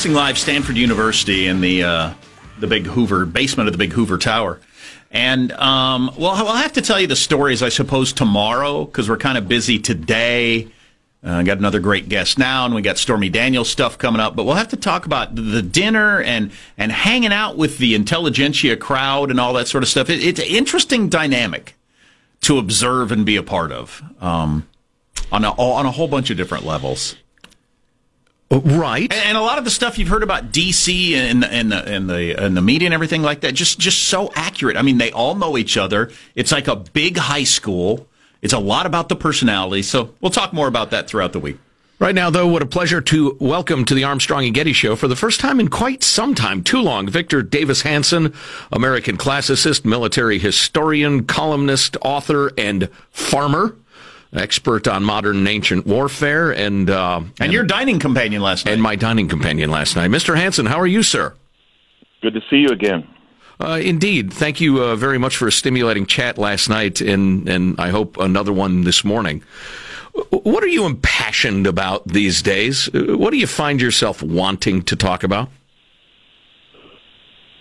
Broadcasting live Stanford University in the uh, the big Hoover basement of the big Hoover Tower. And um, well, I'll have to tell you the stories, I suppose, tomorrow because we're kind of busy today. Uh, got another great guest now, and we got Stormy Daniels stuff coming up. But we'll have to talk about the dinner and and hanging out with the intelligentsia crowd and all that sort of stuff. It, it's an interesting dynamic to observe and be a part of um, on a, on a whole bunch of different levels. Right, and, and, a lot of the stuff you've heard about DC and, and the and the and the media and everything like that, just just so accurate. I mean, they all know each other. It's like a big high school. It's a lot about the personality. So we'll talk more about that throughout the week. Right now, though, what a pleasure to welcome to the Armstrong and Getty Show for the first time in quite some time, too long, Victor Davis Hanson, American classicist, military historian, columnist, author, and farmer expert on modern and ancient warfare, and uh, and, and your dining companion last night, and my dining companion last night, Mr. Hanson. How are you, sir? Good to see you again. Uh, indeed, thank you uh, very much for a stimulating chat last night, and and I hope another one this morning. What are you impassioned about these days? What do you find yourself wanting to talk about?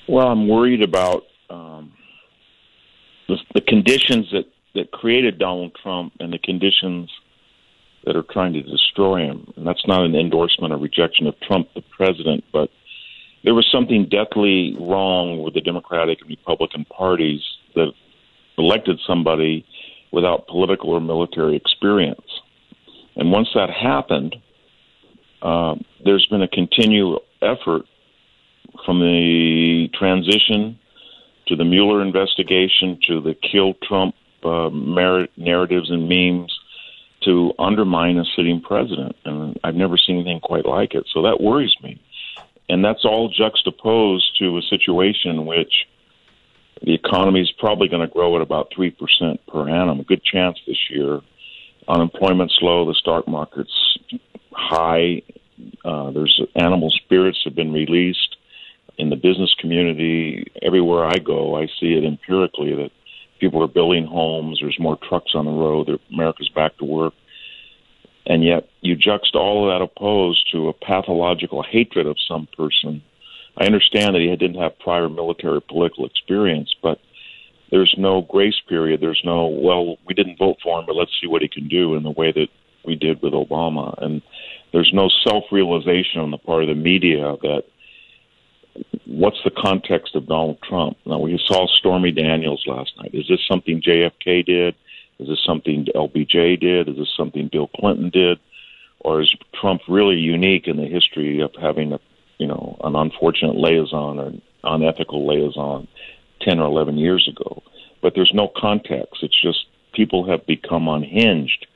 Well, I'm worried about um, the, the conditions that that created Donald Trump and the conditions that are trying to destroy him. And that's not an endorsement or rejection of Trump, the president, but there was something deathly wrong with the Democratic and Republican parties that elected somebody without political or military experience. And once that happened, uh, there's been a continual effort from the transition to the Mueller investigation to the kill Trump uh, narratives and memes to undermine a sitting president. And I've never seen anything quite like it. So that worries me. And that's all juxtaposed to a situation in which the economy is probably going to grow at about 3% per annum. A good chance this year. Unemployment's low, the stock market's high. Uh, there's animal spirits have been released in the business community. Everywhere I go, I see it empirically that people are building homes. There's more trucks on the road. America's back to work. And yet, you juxtapose all of that opposed to a pathological hatred of some person. I understand that he didn't have prior military political experience, but there's no grace period. There's no, well, we didn't vote for him, but let's see what he can do in the way that we did with Obama. And there's no self realization on the part of the media that what's the context of Donald Trump? Now, we saw Stormy Daniels last night. Is this something JFK did? Is this something LBJ did? Is this something Bill Clinton did? Or is Trump really unique in the history of having a, you know, an unfortunate liaison or unethical liaison 10 or 11 years ago? But there's no context. It's just people have become unhinged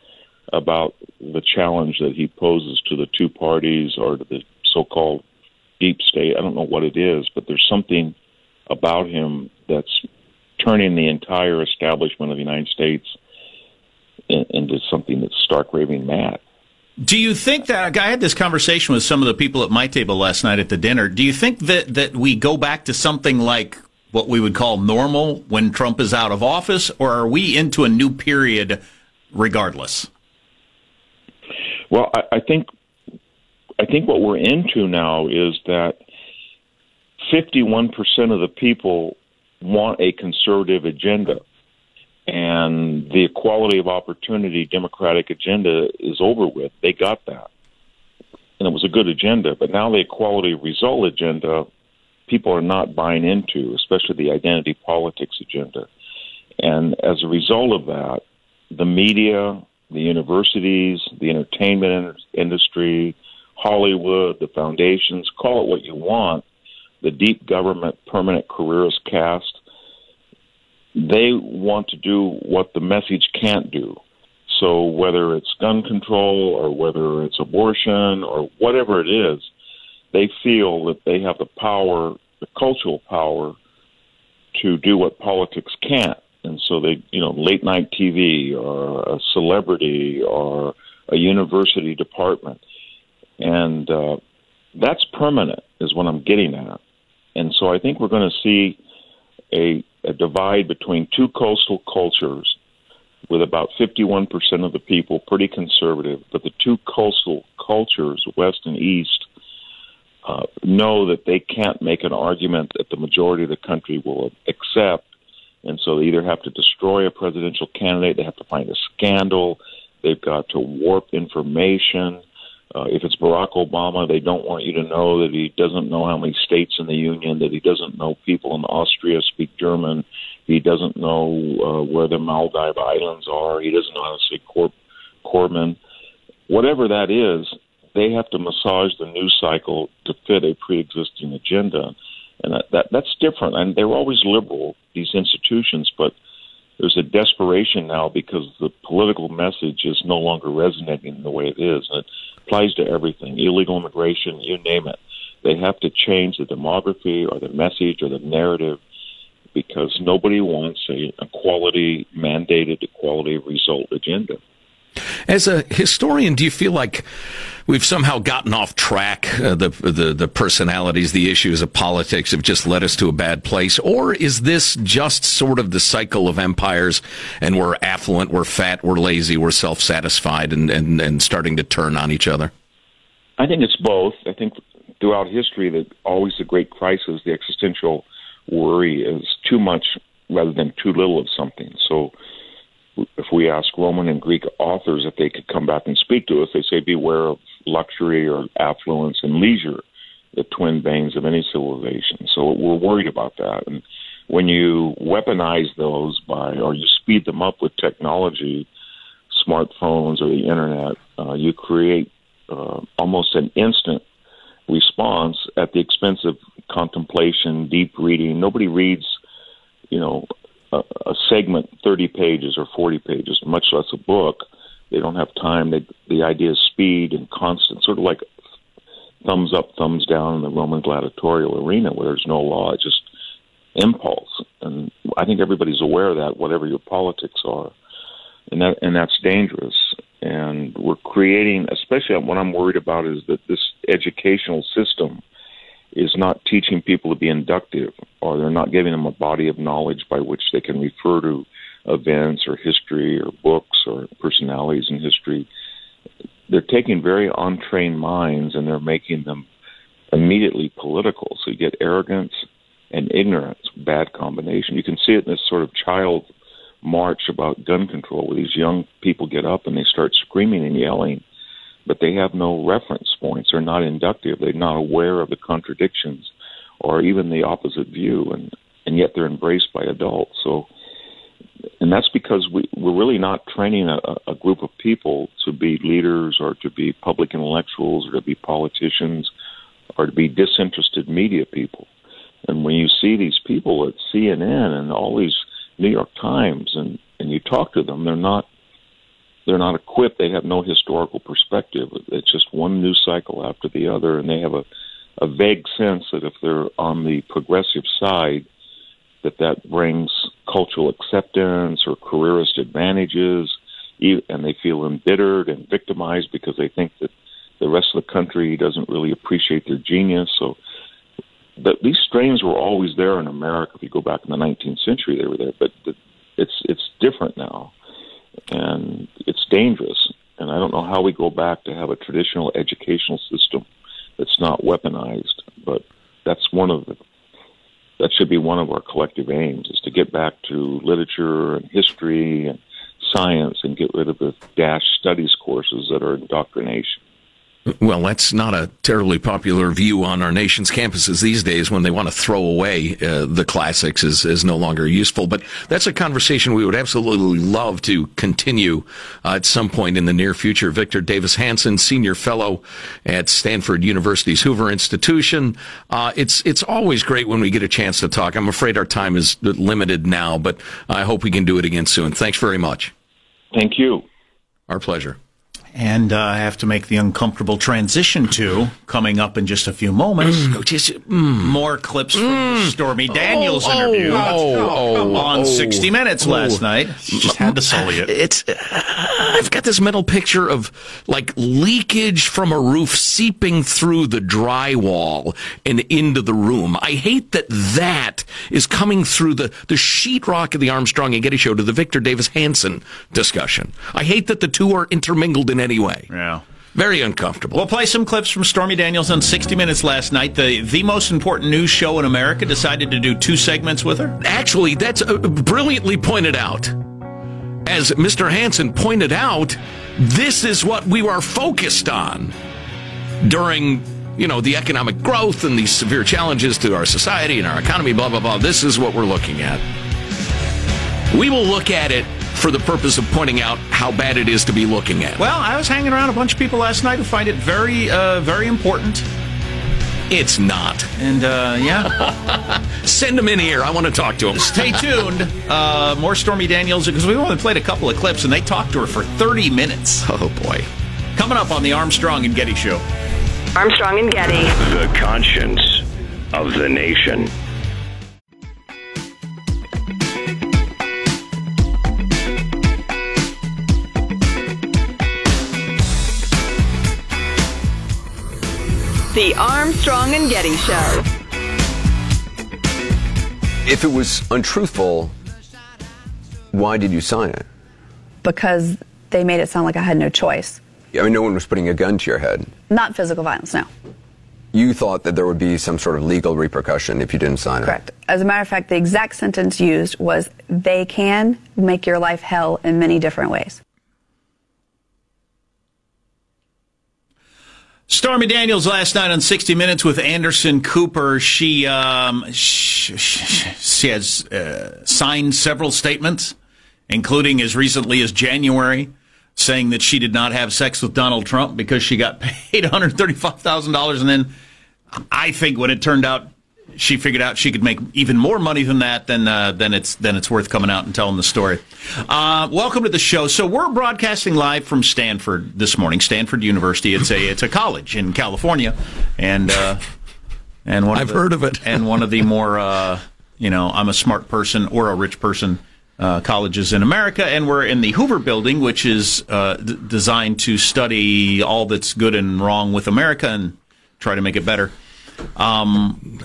about the challenge that he poses to the two parties or to the so-called deep state. I don't know what it is, but there's something about him that's turning the entire establishment of the United States into something that's stark raving mad. Do you think that I had this conversation with some of the people at my table last night at the dinner? Do you think that that we go back to something like what we would call normal when Trump is out of office, or are we into a new period regardless? Well, I, I think I think what we're into now is that 51% of the people want a conservative agenda. And the equality of opportunity Democratic agenda is over with. They got that. And it was a good agenda. But now the equality result agenda, people are not buying into, especially the identity politics agenda. And as a result of that, the media, the universities, the entertainment industry, Hollywood, the foundations, call it what you want, the deep government permanent careerist cast, they want to do what the message can't do. So whether it's gun control or whether it's abortion or whatever it is, they feel that they have the power, the cultural power, to do what politics can't. And so they, you know, late night TV or a celebrity or a university department and uh, that's permanent, is what I'm getting at. And so I think we're going to see a, a divide between two coastal cultures, with about 51% of the people pretty conservative, but the two coastal cultures, West and East, uh, know that they can't make an argument that the majority of the country will accept. And so they either have to destroy a presidential candidate, they have to find a scandal, they've got to warp information. Uh, if it's Barack Obama, they don't want you to know that he doesn't know how many states in the union, that he doesn't know people in Austria speak German, he doesn't know uh, where the Maldive Islands are, he doesn't know how to say Cor- Corman. Whatever that is, they have to massage the news cycle to fit a pre-existing agenda, and that, that that's different. And they're always liberal, these institutions, but there's a desperation now because the political message is no longer resonating the way it is. And it applies to everything illegal immigration, you name it. They have to change the demography or the message or the narrative because nobody wants a, a quality mandated equality result agenda. As a historian, do you feel like we've somehow gotten off track? Uh, the, the the personalities, the issues of politics have just led us to a bad place, or is this just sort of the cycle of empires? And we're affluent, we're fat, we're lazy, we're self satisfied, and, and and starting to turn on each other. I think it's both. I think throughout history, that always the great crisis, the existential worry, is too much rather than too little of something. So if we ask Roman and Greek authors if they could come back and speak to us, they say beware of luxury or affluence and leisure, the twin veins of any civilization. So we're worried about that. And when you weaponize those by, or you speed them up with technology, smartphones or the internet, uh, you create uh, almost an instant response at the expense of contemplation, deep reading. Nobody reads, you know, a, segment 30 pages or 40 pages, much less a book. They don't have time. They, the idea is speed and constant, sort of like thumbs up, thumbs down in the Roman gladiatorial arena where there's no law, just impulse. And I think everybody's aware of that, whatever your politics are. And that and that's dangerous. And we're creating, especially what I'm worried about is that this educational system is not teaching people to be inductive, or they're not giving them a body of knowledge by which they can refer to events or history or books or personalities in history. They're taking very untrained minds and they're making them immediately political. So you get arrogance and ignorance, bad combination. You can see it in this sort of child march about gun control where these young people get up and they start screaming and yelling but they have no reference points. They're not inductive. They're not aware of the contradictions or even the opposite view, and and yet they're embraced by adults. So, and that's because we we're really not training a, a group of people to be leaders or to be public intellectuals or to be politicians or to be disinterested media people. And when you see these people at CNN and all these New York Times and and you talk to them, they're not they're not equipped. They have no historical perspective. It's just one news cycle after the other, and they have a, a vague sense that if they're on the progressive side, that that brings cultural acceptance or careerist advantages, and they feel embittered and victimized because they think that the rest of the country doesn't really appreciate their genius. So, but these strains were always there in America. If you go back in the 19th century, they were there, but it's it's different now and it's dangerous. And I don't know how we go back to have a traditional educational system that's not weaponized, but that's one of the that should be one of our collective aims is to get back to literature and history and science and get rid of the dash studies courses that are indoctrination. Well, that's not a terribly popular view on our nation's campuses these days when they want to throw away uh, the classics is, is no longer useful. But that's a conversation we would absolutely love to continue uh, at some point in the near future. Victor Davis Hanson, senior fellow at Stanford University's Hoover Institution. Uh, it's, it's always great when we get a chance to talk. I'm afraid our time is limited now, but I hope we can do it again soon. Thanks very much. Thank you. Our pleasure and uh, I have to make the uncomfortable transition to coming up in just a few moments. Mm, just, mm. More clips from mm. the Stormy Daniels oh, interview oh, oh, on oh. 60 Minutes last oh. night. Just had to sully it. It's uh, I've got this mental picture of like leakage from a roof seeping through the drywall and into the room. I hate that that is coming through the the sheetrock of the Armstrong and Getty show to the Victor Davis Hanson discussion. I hate that the two are intermingled in any way. Yeah. Very uncomfortable. We'll play some clips from Stormy Daniels on 60 Minutes last night. The the most important news show in America decided to do two segments with her. Actually, that's uh, brilliantly pointed out. As Mr. Hanson pointed out, this is what we were focused on during, you know, the economic growth and these severe challenges to our society and our economy, blah, blah, blah. This is what we're looking at. We will look at it for the purpose of pointing out how bad it is to be looking at. Well, I was hanging around a bunch of people last night who find it very, uh, very important. It's not. And uh, yeah, Send them in here. I want to talk to them. stay tuned. Uh, more Stormy Daniels because we only played a couple of clips and they talked to her for 30 minutes. Oh, boy. Coming up on the Armstrong and Getty Show. Armstrong and Getty. The conscience of the nation. The Armstrong and Getty Show. If it was untruthful, why did you sign it? because they made it sound like I had no choice. I mean, no one was putting a gun to your head. Not physical violence, no. You thought that there would be some sort of legal repercussion if you didn't sign it. Correct. As a matter of fact, the exact sentence used was they can make your life hell in many different ways. Stormy Daniels last night on 60 Minutes with Anderson Cooper. She um, sh- sh- she has uh, signed several statements, including as recently as January, saying that she did not have sex with Donald Trump because she got paid $135,000. And then I think when it turned out, she figured out she could make even more money than that. Then uh, then it's then it's worth coming out and telling the story. Uh, welcome to the show. So we're broadcasting live from Stanford this morning. Stanford University. It's a it's a college in California, and uh, and one I've the, heard of it. and one of the more uh, you know I'm a smart person or a rich person. Uh, colleges in America, and we're in the Hoover Building, which is uh, d- designed to study all that's good and wrong with America and try to make it better. Um,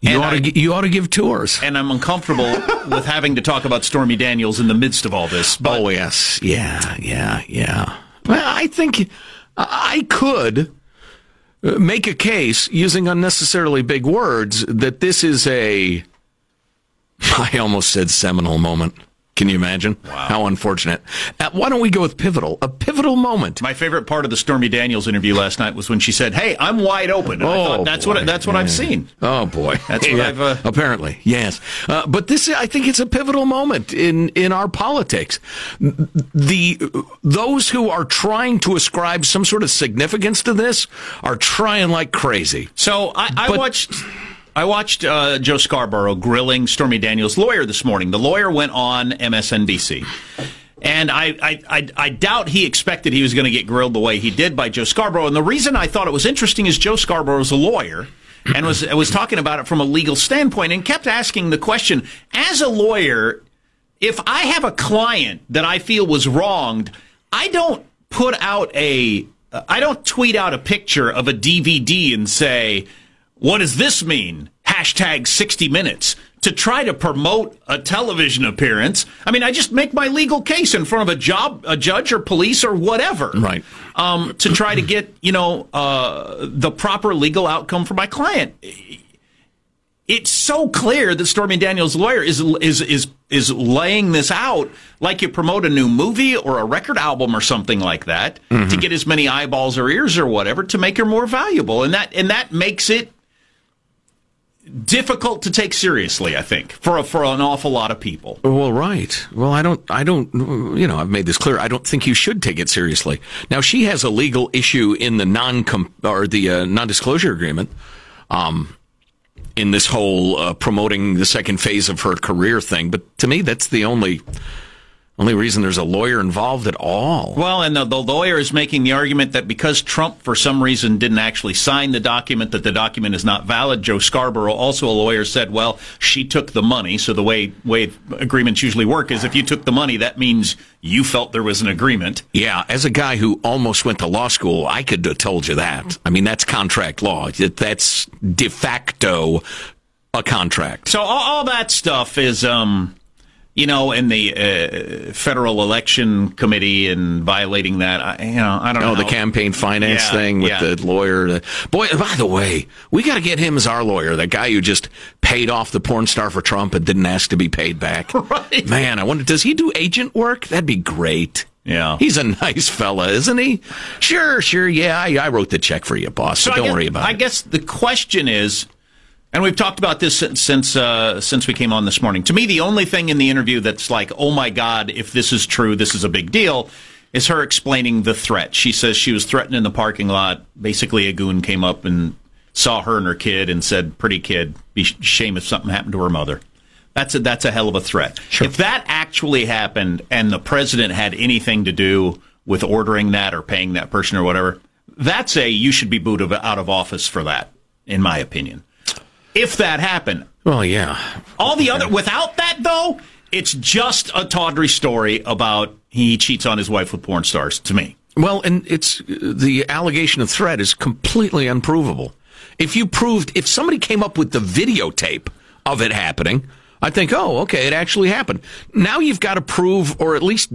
You ought, to, I- gi- you ought to give tours. and I'm uncomfortable with having to talk about Stormy Daniels in the midst of all this. But oh, yes. Yeah, yeah, yeah. Well, I think I could uh, make a case using unnecessarily big words that this is a. I almost said seminal moment. Can you imagine? Wow. How unfortunate. Uh, why don't we go with pivotal? A pivotal moment. my favorite part of the Stormy Daniels interview last night was when she said, "Hey, I'm wide open." And I thought, that's boy. what that's what I've seen. Oh boy, That's what I've, uh, apparently yes. Uh, but this, I think, it's a pivotal moment in in our politics. The those who are trying to ascribe some sort of significance to this are trying like crazy. So I, I But- watched. I watched uh, Joe Scarborough grilling Stormy Daniels' lawyer this morning. The lawyer went on MSNBC. And I, I, I, I doubt he expected he was going to get grilled the way he did by Joe Scarborough. And the reason I thought it was interesting is Joe Scarborough is a lawyer and was, was talking about it from a legal standpoint and kept asking the question, as a lawyer, if I have a client that I feel was wronged, I don't put out a, I don't tweet out a picture of a DVD and say, what does this mean? Hashtag 60 minutes to try to promote a television appearance. I mean, I just make my legal case in front of a job, a judge or police or whatever. Right. Um, to try to get, you know, uh, the proper legal outcome for my client it's so clear that Stormy Daniels' lawyer is is is is laying this out like you promote a new movie or a record album or something like that to get as many eyeballs or ears or whatever to make her more valuable, and that and that makes it difficult to take seriously. I think for a, for an awful lot of people. Well, right. Well, I don't, I don't, you know, I've made this clear. I don't think you should take it seriously. Now, she has a legal issue in the non or the uh, non-disclosure agreement. Um, in this whole uh, promoting the second phase of her career thing, but to me, that's the only only reason there's a lawyer involved at all. Well, and the, the lawyer is making the argument that because Trump, for some reason, didn't actually sign the document, that the document is not valid. Joe Scarborough, also a lawyer, said, "Well, she took the money." So the way way agreements usually work is if you took the money, that means you felt there was an agreement. Yeah, as a guy who almost went to law school, I could have told you that. I mean, that's contract law. That's de facto a contract. So all, all that stuff is, um, you know, and the uh, federal election committee and violating that. I, you know, I don't know. Oh, the campaign finance Yeah, thing with yeah. the lawyer. Boy, by the way, we got to get him as our lawyer. That guy who just paid off the porn star for Trump and didn't ask to be paid back. Right. Man, I wonder, does he do agent work? That'd be great. Yeah. He's a nice fella, isn't he? Sure, sure. Yeah, I, I wrote the check for you, boss. So, I don't guess- worry about I it. I guess the question is, and we've talked about this since since, uh, since we came on this morning. To me, the only thing in the interview that's like, oh my god, if this is true, this is a big deal, is her explaining the threat. She says she was threatened in the parking lot. Basically, a goon came up and saw her and her kid and said, "Pretty kid, be shame if something happened to her mother." That's a that's a hell of a threat. If that actually happened and the president had anything to do with ordering that or paying that person or whatever, that's a you should be booted out of office for that, in my opinion. If that happened, Well, yeah. all the other without that though, it's just a tawdry story about he cheats on his wife with porn stars. To me, Well, and it's the allegation of threat is completely unprovable. If you proved, if somebody came up with the videotape of it happening, I think, oh, okay, it actually happened. Now you've got to prove, or at least,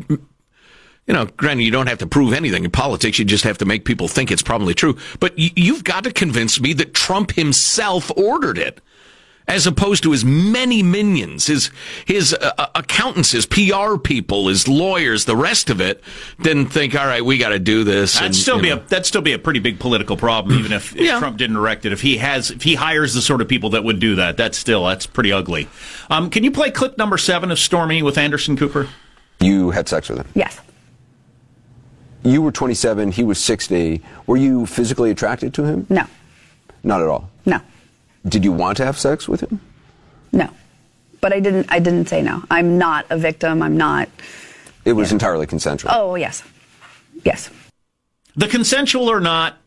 you know, granted, you don't have to prove anything in politics. You just have to make people think it's probably true. But y- you've got to convince me that Trump himself ordered it. As opposed to his many minions, his his uh, uh, accountants, his PR people, his lawyers, the rest of it, didn't think, all right, we got to do this. that'd and, still be know. a that'd still be a pretty big political problem, even if, if Yeah. Trump didn't direct it. If he has, if he hires the sort of people that would do that, that's still that's pretty ugly. Um, can you play clip number seven of Stormy with Anderson Cooper? You had sex with him. Yes. You were 27, he was 60. Were you physically attracted to him? No. Not at all. No. Did you want to have sex with him? No. But I didn't. I didn't say no. I'm not a victim. I'm not. It was entirely consensual. Oh yes. Yes. The consensual or not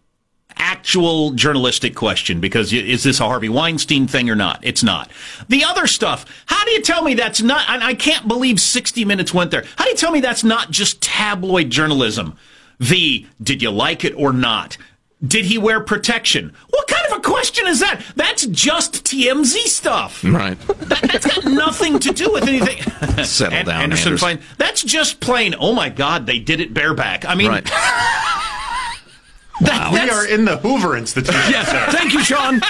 actual journalistic question because is this a Harvey Weinstein thing or not? It's not. The other stuff, how do you tell me that's not, and I can't believe 60 Minutes went there. How do you tell me that's not just tabloid journalism? The, did you like it or not? Did he wear protection? What kind of a question is that? That's just TMZ stuff. Right. That, that's got nothing to do with anything. Settle An- down, Anderson, Anderson. Fine. That's just plain. Oh my God, they did it bareback. I mean, Right. that, We are in the Hoover Institute. Yes. Sir. Thank you, Sean.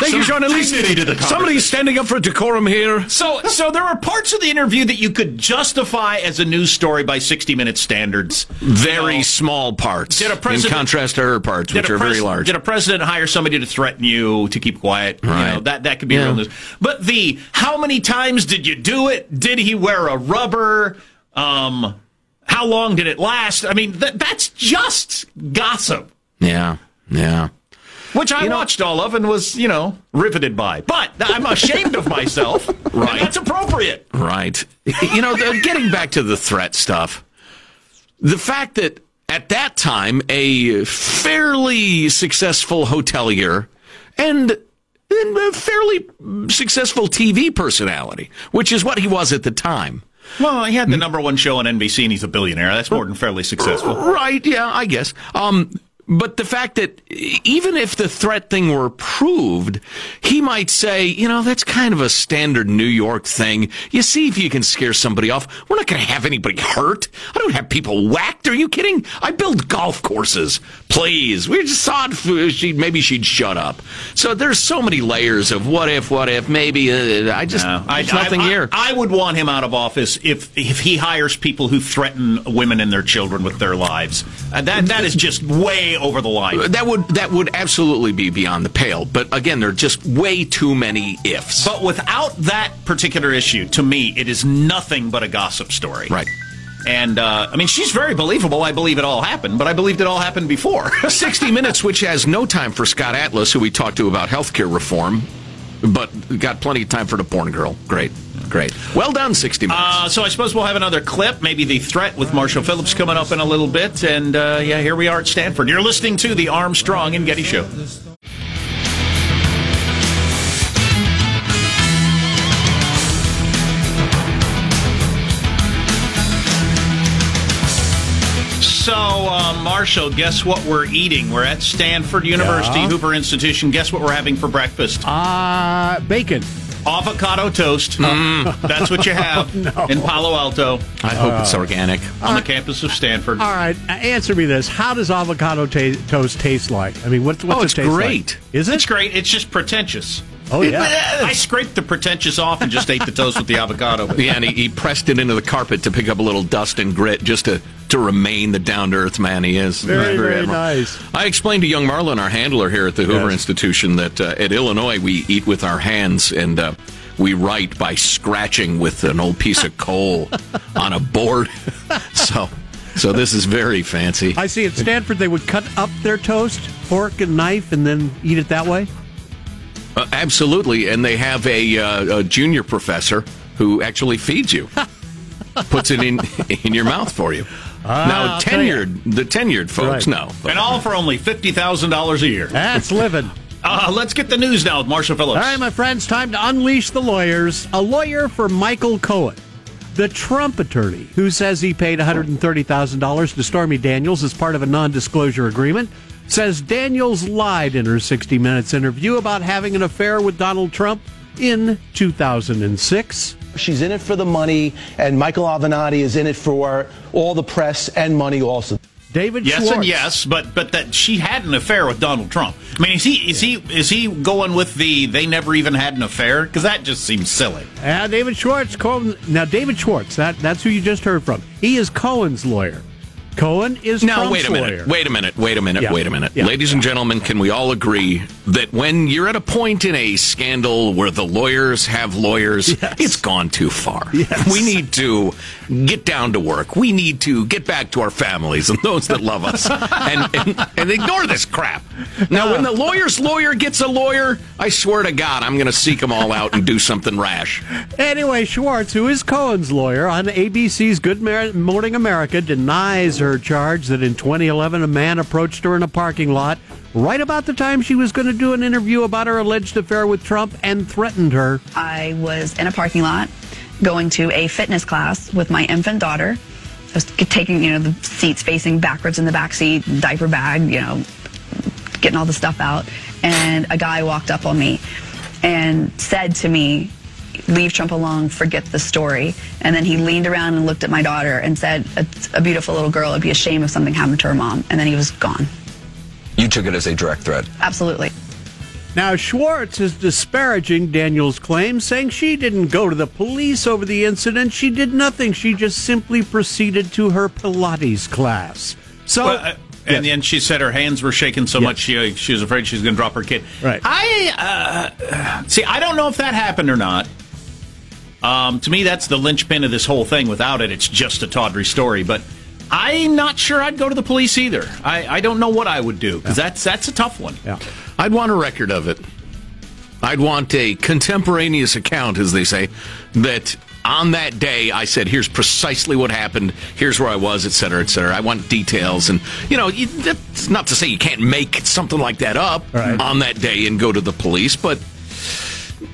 Thank you, Sean. At least to the somebody's standing up for decorum here. So, so there are parts of the interview that you could justify as a news story by 60 Minute standards. Very You know, small parts, Did a president- in contrast to her parts, which a are very large. Did a president hire somebody to threaten you to keep quiet? You know, Right. that that could be Yeah. real news. But the how many times did you do it? Did he wear a rubber? Um, how long did it last? I mean, that that's just gossip. Yeah, yeah. Which I You know- watched all of and was, you know, riveted by. But I'm ashamed of myself. Right. That's appropriate. Right. You know, getting back to the threat stuff, the fact that at that time, a fairly successful hotelier and, and a fairly successful TV personality, which is what he was at the time. Well, he had the number one show on NBC and he's a billionaire. That's more than fairly successful. Right, yeah, I guess. Um, but the fact that even if the threat thing were proved, he might say, you know, that's kind of a standard New York thing. You see if you can scare somebody off. We're not going to have anybody hurt. I don't have people whacked. Are you kidding? I build golf courses. Please. We just thought she maybe she'd shut up. So there's so many layers of what if, what if, maybe. Uh, I just, No, there's nothing I, here. I would want him out of office if if he hires people who threaten women and their children with their lives. Uh, that that is just way over the line. that would that would absolutely be beyond the pale. But again, there are just way too many ifs. But without that particular issue, to me, it is nothing but a gossip story. Right. And uh, I mean, she's very believable. I believe it all happened, but I believed it all happened before. 60 Minutes, which has no time for Scott Atlas, who we talked to about healthcare reform, but got plenty of time for the porn girl. Great. Great. Well done, 60 Minutes. Uh, so I suppose we'll have another clip, maybe the threat with Marshall Phillips coming up in a little bit. And uh, yeah, here we are at Stanford. You're listening to the Armstrong and Getty Show. So, uh, Marshall, guess what we're eating? We're at Stanford University, Yeah. Hoover Institution. Guess what we're having for breakfast? Uh, bacon. avocado toast. That's what you have in Palo Alto I hope it's organic. on the campus of Stanford. All right, uh, answer me this: How does avocado ta- toast taste like? I mean, what, what's Oh, it it's taste great. Like? Is it? It's great. It's just pretentious. Oh yeah. I scraped the pretentious off and just ate the toast with the avocado. Yeah, and he, he pressed it into the carpet to pick up a little dust and grit just to, to remain the down to earth man he is. Very, very admirable. nice. I explained to young Marlon, our handler here at the Hoover Yes. Institution, that uh, at Illinois we eat with our hands and uh, we write by scratching with an old piece of coal on a board. so, so this is very fancy. I see at Stanford they would cut up their toast, fork and knife, and then eat it that way. Uh, absolutely, and they have a, uh, a junior professor who actually feeds you, puts it in in your mouth for you. now, I'll tell ya. tenured the tenured folks, Right. no. But- And all for only $50,000 a year. That's living. Uh, let's get the news now with Marshall Phillips. All right, my friends, time to unleash the lawyers. A lawyer for Michael Cohen, the Trump attorney, who says he paid $130,000 to Stormy Daniels as part of a non disclosure agreement, says Daniels lied in her 60 Minutes interview about having an affair with Donald Trump in 2006. She's in it for the money, and Michael Avenatti is in it for all the press and money also. David Yes Schwartz. and yes, but but that she had an affair with Donald Trump. I mean, is he is he is he going with the they never even had an affair? Because that just seems silly. Uh, David Schwartz. Cohen, now, David Schwartz, that, that's who you just heard from. He is Cohen's lawyer. Cohen is Now, Trump's wait a minute. lawyer. Wait a minute. Wait a minute. Yeah. Wait a minute. Yeah. Ladies and gentlemen, can we all agree that when you're at a point in a scandal where the lawyers have lawyers, Yes. it's gone too far. Yes. We need to get down to work. We need to get back to our families and those that love us and, and, and ignore this crap. Now, when the lawyer's lawyer gets a lawyer, I swear to God, I'm going to seek them all out and do something rash. Anyway, Schwartz, who is Cohen's lawyer on ABC's Good Morning America, denies her charge that in 2011 a man approached her in a parking lot right about the time she was going to do an interview about her alleged affair with Trump and threatened her. I was in a parking lot going to a fitness class with my infant daughter. I was taking, you know, the seats facing backwards in the back seat, diaper bag, you know, getting all the stuff out. And a guy walked up on me and said to me, Leave Trump alone, forget the story. And then he leaned around and looked at my daughter and said, A, a beautiful little girl, it'd be a shame if something happened to her mom. And then he was gone. You took it as a direct threat. Absolutely. Now, Schwartz is disparaging Daniels' claim, saying she didn't go to the police over the incident. She did nothing. She just simply proceeded to her Pilates class. So, Well, uh, and Yes. then she said her hands were shaking so Yes. much she she was afraid she was going to drop her kid. Right. I uh, see. I don't know if that happened or not. Um, to me, that's the linchpin of this whole thing. Without it, it's just a tawdry story. But I'm not sure I'd go to the police either. I, I don't know what I would do because that's that's a tough one. yeah. I'd want a record of it. I'd want a contemporaneous account, as they say, that on that day I said, here's precisely what happened, here's where I was, et cetera, et cetera. I want details. And, you know, that's not to say you can't make something like that up Right. on that day and go to the police, but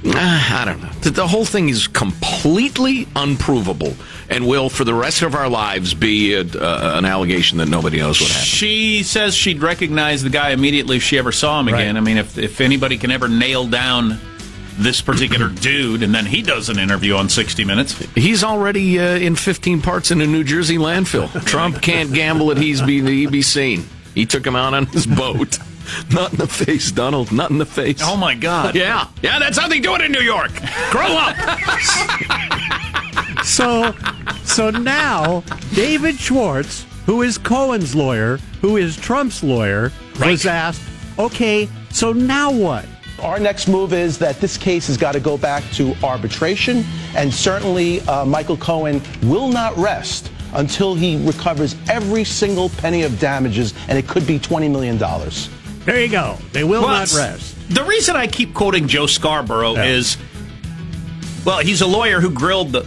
I don't know. The, the whole thing is completely unprovable and will, for the rest of our lives, be a, uh, an allegation that nobody knows what happened. She says she'd recognize the guy immediately if she ever saw him again. Right. I mean, if if anybody can ever nail down this particular dude, and then he does an interview on 60 Minutes. He's already uh, in 15 parts in a New Jersey landfill. Trump can't gamble that he's be, he be seen. He took him out on his boat. Not in the face, Donald. Not in the face. Oh my God! Yeah, yeah, that's how they do it in New York. Grow up. So, so now David Schwartz, who is Cohen's lawyer, who is Trump's lawyer, was asked, "Okay, so now what?" Our next move is that this case has got to go back to arbitration, and certainly uh, Michael Cohen will not rest until he recovers every single penny of damages, and it could be $20 million. There you go. They will not rest. The reason I keep quoting Joe Scarborough Yeah. is, well, he's a lawyer who grilled the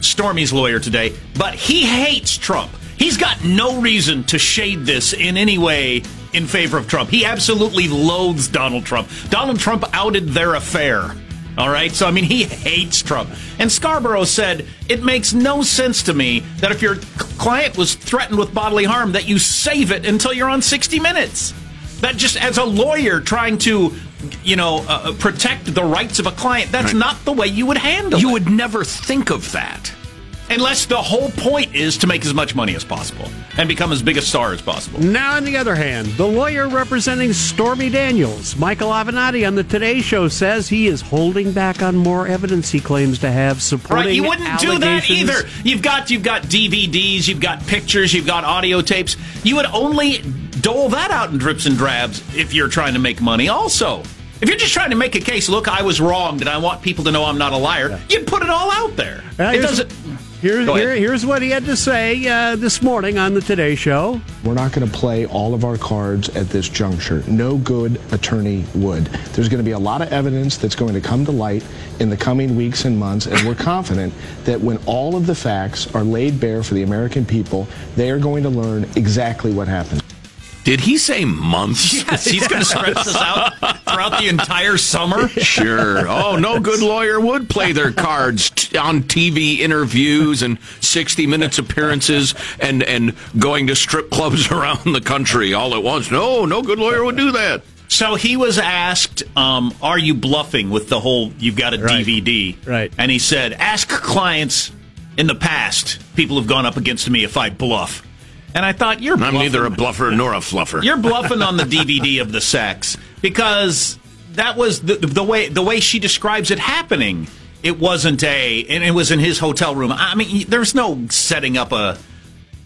Stormy's lawyer today, but he hates Trump. He's got no reason to shade this in any way in favor of Trump. He absolutely loathes Donald Trump. Donald Trump outed their affair. All right, so I mean, he hates Trump. And Scarborough said, It makes no sense to me that if your client was threatened with bodily harm, that you save it until you're on 60 Minutes. That just as a lawyer trying to you know, uh, protect the rights of a client. That's not the way you would handle You it. would never think of that. Unless the whole point is to make as much money as possible and become as big a star as possible. Now, on the other hand, the lawyer representing Stormy Daniels, Michael Avenatti, on the Today Show says he is holding back on more evidence he claims to have supporting Right, you wouldn't do that either. You've got you've got DVDs, you've got pictures, you've got audio tapes. You would only dole that out in drips and drabs if you're trying to make money. Also, if you're just trying to make a case, look, I was wronged, and I want people to know I'm not a liar. You'd put it all out there. Uh, it doesn't. Here, here, here's what he had to say uh, this morning on the Today Show. We're not going to play all of our cards at this juncture. No good attorney would. There's going to be a lot of evidence that's going to come to light in the coming weeks and months, and we're confident that when all of the facts are laid bare for the American people, they are going to learn exactly what happened. Did he say months? Yes, he's going to stretch this out throughout the entire summer. Sure. Oh, no good lawyer would play their cards t- on TV interviews and 60 minutes appearances and, and going to strip clubs around the country all at once. No, no good lawyer would do that. So he was asked, um, "Are you bluffing with the whole? You've got a Right. DVD, Right. And he said, "Ask clients in the past. People have gone up against me if I bluff." And I thought, "You're I'm neither a bluffer nor a fluffer. You're bluffing on the DVD of the sex because that was the, the way the way she describes it happening. It wasn't a, and it was in his hotel room. I mean, there's no setting up a."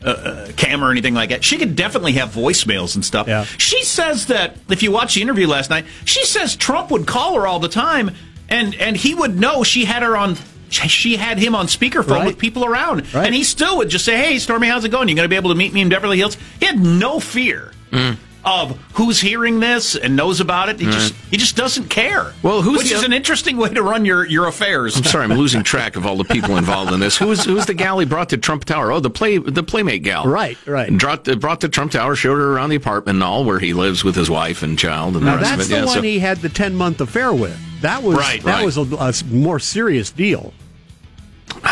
A, a camera or anything like that. She could definitely have voicemails and stuff. Yeah. She says that if you watch the interview last night, she says Trump would call her all the time, and and he would know she had her on. She had him on speakerphone Right. with people around, Right. and he still would just say, "Hey, Stormy, how's it going? You're going to be able to meet me in Beverly Hills?" He had no fear mm. of who's hearing this and knows about it. He mm. just he just doesn't care. Well, who's which the is oth- an interesting way to run your your affairs. I'm sorry, I'm losing track of all the people involved in this. Who's who's the gal he brought to Trump Tower? Oh, the play the playmate gal. Right, right. Brought brought to Trump Tower, showed her around the apartment and all, where he lives with his wife and child and Now, the rest that's of it. the yeah, one so- he had the 10 month affair with. That was, Right, that right. was a more serious deal.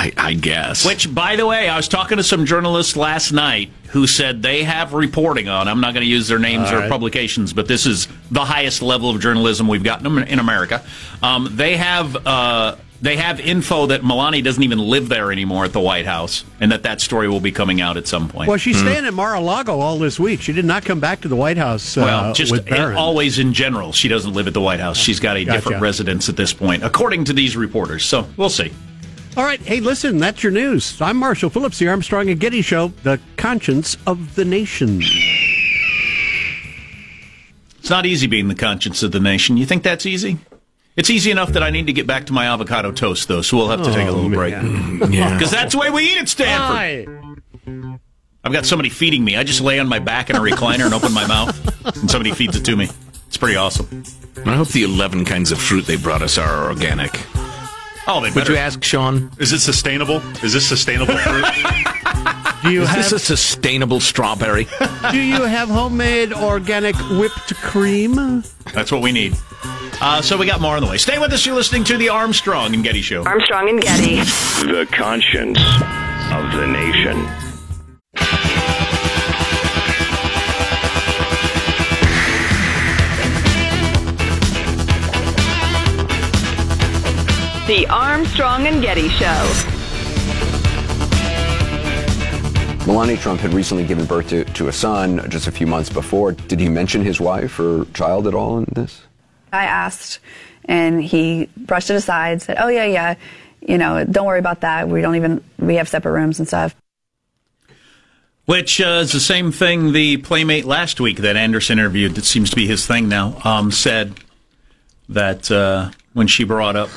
I, I guess. Which, by the way, I was talking to some journalists last night who said they have reporting on. I'm not going to use their names All or right. publications, but this is the highest level of journalism we've gotten in- in America. Um, they have uh, they have info that Melania doesn't even live there anymore at the White House, and that that story will be coming out at some point. Well, she's staying at Mar-a-Lago all this week. She did not come back to the White House uh, Well, just with Barron. always in general, she doesn't live at the White House. She's got a Gotcha. different residence at this point, according to these reporters. So we'll see. All right. Hey, listen, that's your news. I'm Marshall Phillips, the Armstrong and Getty Show, the conscience of the nation. It's not easy being the conscience of the nation. You think that's easy? It's easy enough that I need to get back to my avocado toast, though, so we'll have to take a little oh, break. yeah. Because that's the way we eat at Stanford. I've got somebody feeding me. I just lay on my back in a recliner and open my mouth, and somebody feeds it to me. It's pretty awesome. I hope the 11 kinds of fruit they brought us are organic. Oh, they Would you ask Sean? Is it sustainable? Is this sustainable fruit? Do you Is have this a sustainable strawberry? Do you have homemade organic whipped cream? That's what we need. Uh, so we got more on the way. Stay with us. You're listening to the Armstrong and Getty Show. Armstrong and Getty. The conscience of the nation. The Armstrong and Getty Show. Melania Trump had recently given birth to, to a son just a few months before. Did he mention his wife or child at all in this? I asked, and he brushed it aside, said, "Oh yeah, yeah, you know, don't worry about that. We don't even we have separate rooms and stuff." Which uh, is the same thing the playmate last week that Anderson interviewed, that seems to be his thing now, um, said that uh, when she brought up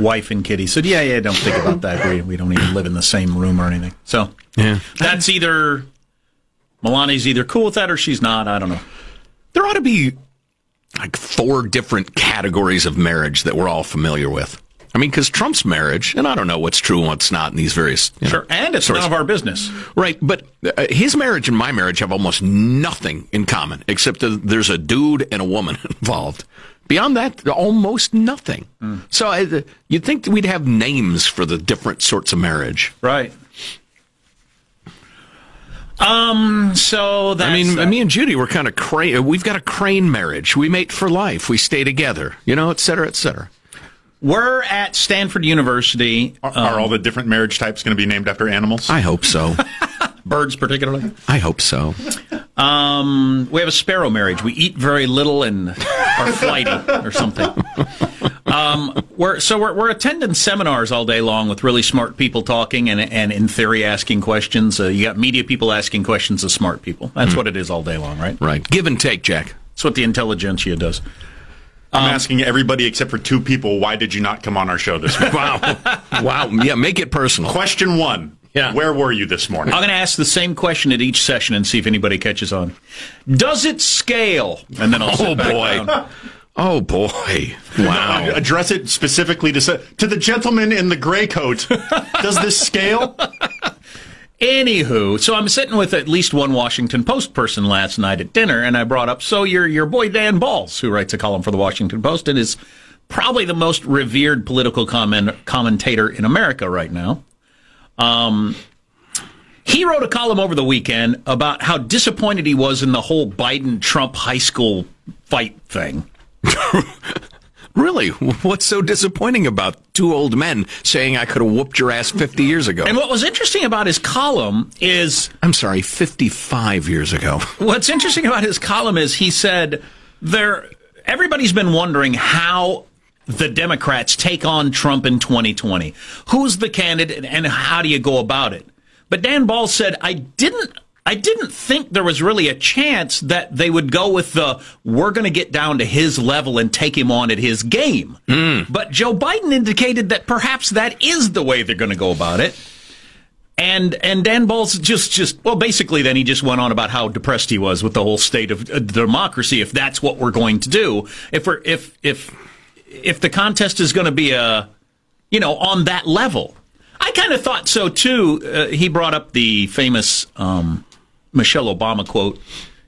wife and kitty said, Yeah, yeah, don't think about that. We, we don't even live in the same room or anything. So Yeah. that's either Melania's either cool with that or she's not. I don't know. There ought to be like four different categories of marriage that we're all familiar with. I mean, because Trump's marriage, and I don't know what's true and what's not in these various. You know, Sure. And it's sorts. none of our business. Right, but uh, his marriage and my marriage have almost nothing in common, except that there's a dude and a woman involved. Beyond that, almost nothing. So uh, you'd think that we'd have names for the different sorts of marriage. Right. Um. So that's I mean, that. me and Judy were kind of crane. We've got a crane marriage. We mate for life. We stay together. You know, et cetera, et cetera. we're at Stanford University. Are, are all the different marriage types going to be named after animals? I hope so. birds, particularly. I hope so. Um, we have a sparrow marriage. We eat very little and are flighty or something. Um, we're so we're, we're attending seminars all day long with really smart people talking and and in theory asking questions. Uh, you got media people asking questions of smart people. That's what it is all day long, right? Right. Give and take, Jack. That's what the intelligentsia does. I'm asking everybody except for two people, why did you not come on our show this week? Wow. wow. Yeah, make it personal. Question one. Yeah. Where were you this morning? I'm going to ask the same question at each session and see if anybody catches on. Does it scale? And then I'll Oh, sit back boy. down. Oh, boy. Wow. Address it specifically to say, to the gentleman in the gray coat. Does this scale? Anywho, so I'm sitting with at least one Washington Post person last night at dinner, and I brought up, so your your boy Dan Balz, who writes a column for the Washington Post and is probably the most revered political comment, commentator in America right now. Um, he wrote a column over the weekend about how disappointed he was in the whole Biden Trump high school fight thing. Really? What's so disappointing about two old men saying I could have whooped your ass 50 years ago? And what was interesting about his column is I'm sorry, 55 years ago. What's interesting about his column is he said there everybody's been wondering how the Democrats take on Trump in 2020. Who's the candidate and how do you go about it? But Dan Ball said I didn't I didn't think there was really a chance that they would go with the we're going to get down to his level and take him on at his game. But Joe Biden indicated that perhaps that is the way they're going to go about it. And and Dan Balz just just well basically then he just went on about how depressed he was with the whole state of uh, democracy if that's what we're going to do if we're if if if the contest is going to be a you know on that level I kind of thought so too uh, he brought up the famous um, Michelle Obama quote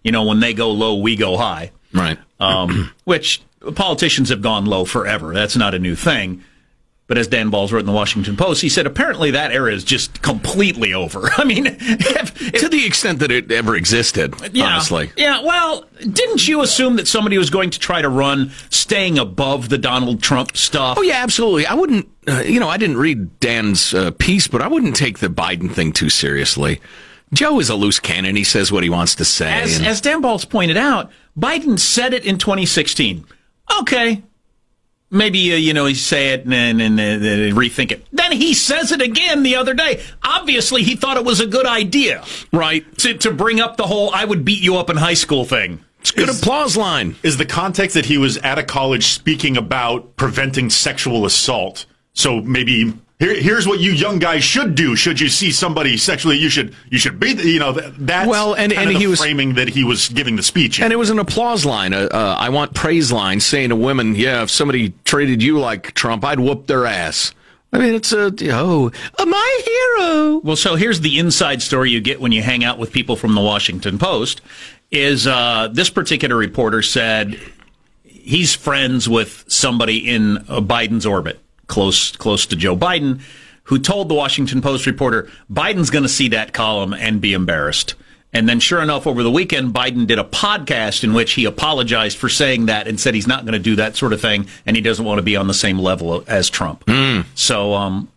you know when they go low we go high Right. um, which politicians have gone low forever. That's not a new thing. But as Dan Balz wrote in the Washington Post, he said apparently that era is just completely over. I mean, if, if, to the extent that it ever existed, yeah, honestly. Yeah, well, didn't you assume that somebody was going to try to run staying above the Donald Trump stuff? Oh yeah, absolutely. I wouldn't, uh, you know, I didn't read Dan's uh, piece, but I wouldn't take the Biden thing too seriously. Joe is a loose cannon. He says what he wants to say. As, and- as Dan Balls pointed out, Biden said it in 2016. Okay. Maybe, uh, you know, he say it and then and, and, and rethink it. Then he says it again the other day. Obviously, he thought it was a good idea. Right. To, to bring up the whole I would beat you up in high school thing. it's a good Is- applause line. Is the context that he was at a college speaking about preventing sexual assault? So maybe here, here's what you young guys should do. Should you see somebody sexually, you should you should be you know that, Well, and- and of he was- framing that he was giving the speech. in. And it was an applause line. Uh, uh, I want praise line saying to women, yeah, if somebody treated you like Trump, I'd whoop their ass. I mean, it's a, oh, my hero. Well, so here's the inside story you get when you hang out with people from the Washington Post. Is uh, this particular reporter said he's friends with somebody in uh, Biden's orbit, close close to Joe Biden, who told the Washington Post reporter Biden's going to see that column and be embarrassed. And then, sure enough, over the weekend, Biden did a podcast in which he apologized for saying that and said he's not going to do that sort of thing, and he doesn't want to be on the same level as Trump. So, um,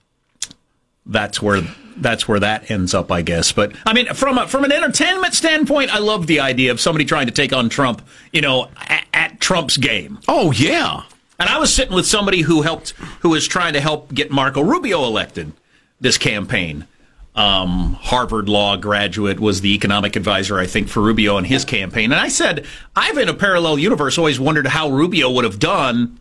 that's where that's where that ends up, I guess. But I mean, from a, from an entertainment standpoint, I love the idea of somebody trying to take on Trump, you know, at, at Trump's game. Oh, yeah. And I was sitting with somebody who helped, who was trying to help get Marco Rubio elected this campaign. Um, Harvard law graduate was the economic advisor, I think, for Rubio in his campaign. And I said, I've in a parallel universe always wondered how Rubio would have done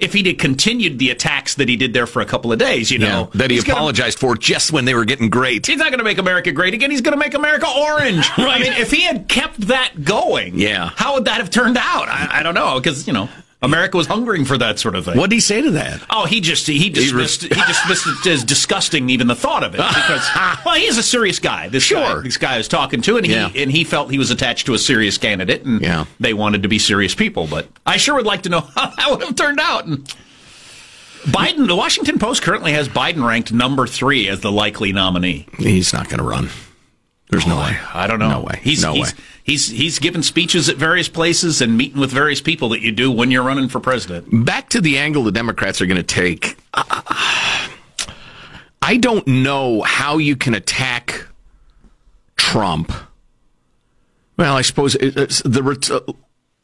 if he'd continued the attacks that he did there for a couple of days. You know, that he He's gonna- apologized for just when they were getting great. He's not going to make America great again. He's going to make America orange. I mean, if he had kept that going, Yeah. how would that have turned out? I, I don't know because you know America was hungering for that sort of thing. What did he say to that? Oh, he just he dismissed he, dismissed it as disgusting, even the thought of it. Because well, he's a serious guy. This guy, Sure. this guy I was talking to, and he Yeah. and he felt he was attached to a serious candidate, and Yeah. they wanted to be serious people. But I sure would like to know how that would have turned out. And Biden, the Washington Post currently has Biden ranked number three as the likely nominee. He's not going to run. There's no way. I don't know. No way. He's, no he's, way. He's he's giving speeches at various places and meeting with various people that you do when you're running for president. Back to the angle the Democrats are going to take. I don't know how you can attack Trump. Well, I suppose the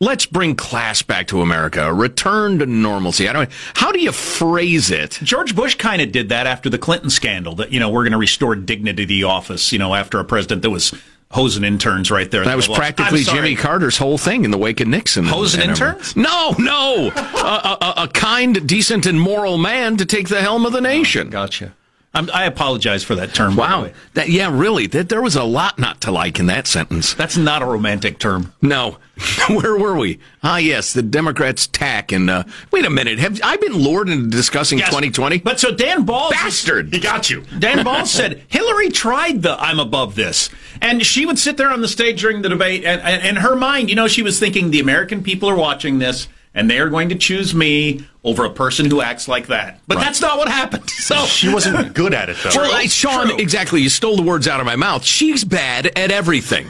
let's bring class back to America, a return to normalcy. I don't. How do you phrase it? George Bush kind of did that after the Clinton scandal. That you know we're going to restore dignity to the office. You know after a president that was hosing interns right there. That was practically Jimmy Carter's whole thing in the wake of Nixon. Hosing uh, interns? No, no. a, a, a kind, decent, and moral man to take the helm of the nation. Oh, gotcha. I'm, I apologize for that term. Wow. That, yeah, really. That, there was a lot not to like in that sentence. That's not a romantic term. No. Where were we? Ah, yes, the Democrats' tack. And uh, wait a minute. Have I been lured into discussing Yes. 2020? But so Dan Ball. Bastard. He got you. Dan Ball said Hillary tried the "I'm above this," and she would sit there on the stage during the debate, and, and in her mind, you know, she was thinking the American people are watching this, and they are going to choose me over a person who acts like that. But that's not what happened. So She wasn't good at it though. Well, I, Sean, True. exactly. You stole the words out of my mouth. She's bad at everything.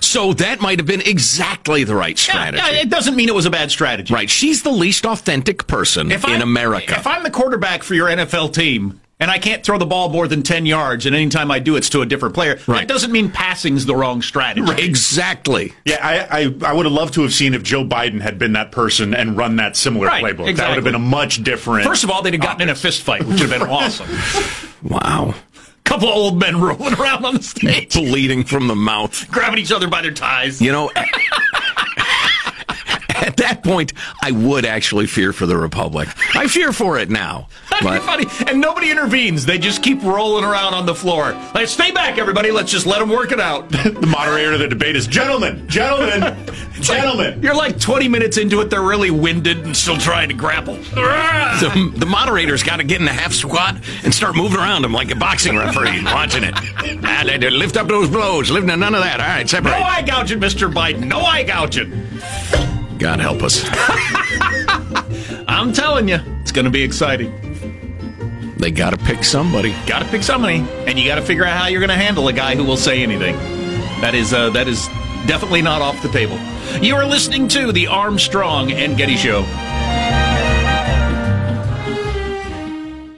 So that might have been exactly the right strategy. yeah, it doesn't mean it was a bad strategy. right. She's the least authentic person in I'm- America. If I'm the quarterback for your NFL team and I can't throw the ball more than 10 yards, and anytime I do, it's to a different player, Right. that doesn't mean passing's the wrong strategy. exactly. Yeah, I, I I would have loved to have seen if Joe Biden had been that person and run that similar Right, playbook. That would have been a much different. First of all, they'd have gotten in a fist fight, which would have been awesome. Wow. Couple of old men rolling around on the stage, Bleeding from the mouth. grabbing each other by their ties. You know, at that point, I would actually fear for the Republic. I fear for it now. That'd be But funny. And nobody intervenes. They just keep rolling around on the floor. Like, stay back, everybody. Let's just let them work it out. the moderator of the debate is gentlemen, gentlemen, gentlemen. You're like 20 minutes into it. They're really winded and still trying to grapple. the, the moderator's got to get in a half squat and start moving around him like a boxing referee watching it. Ah, they- they lift up those blows. Lift none of that. All right, separate. No separate. eye gouging, Mr. Biden. No eye gouging. God help us. I'm telling you, it's going to be exciting. They got to pick somebody. Got to pick somebody, and you got to figure out how you're going to handle a guy who will say anything. That is uh, that is definitely not off the table. You are listening to the Armstrong and Getty Show.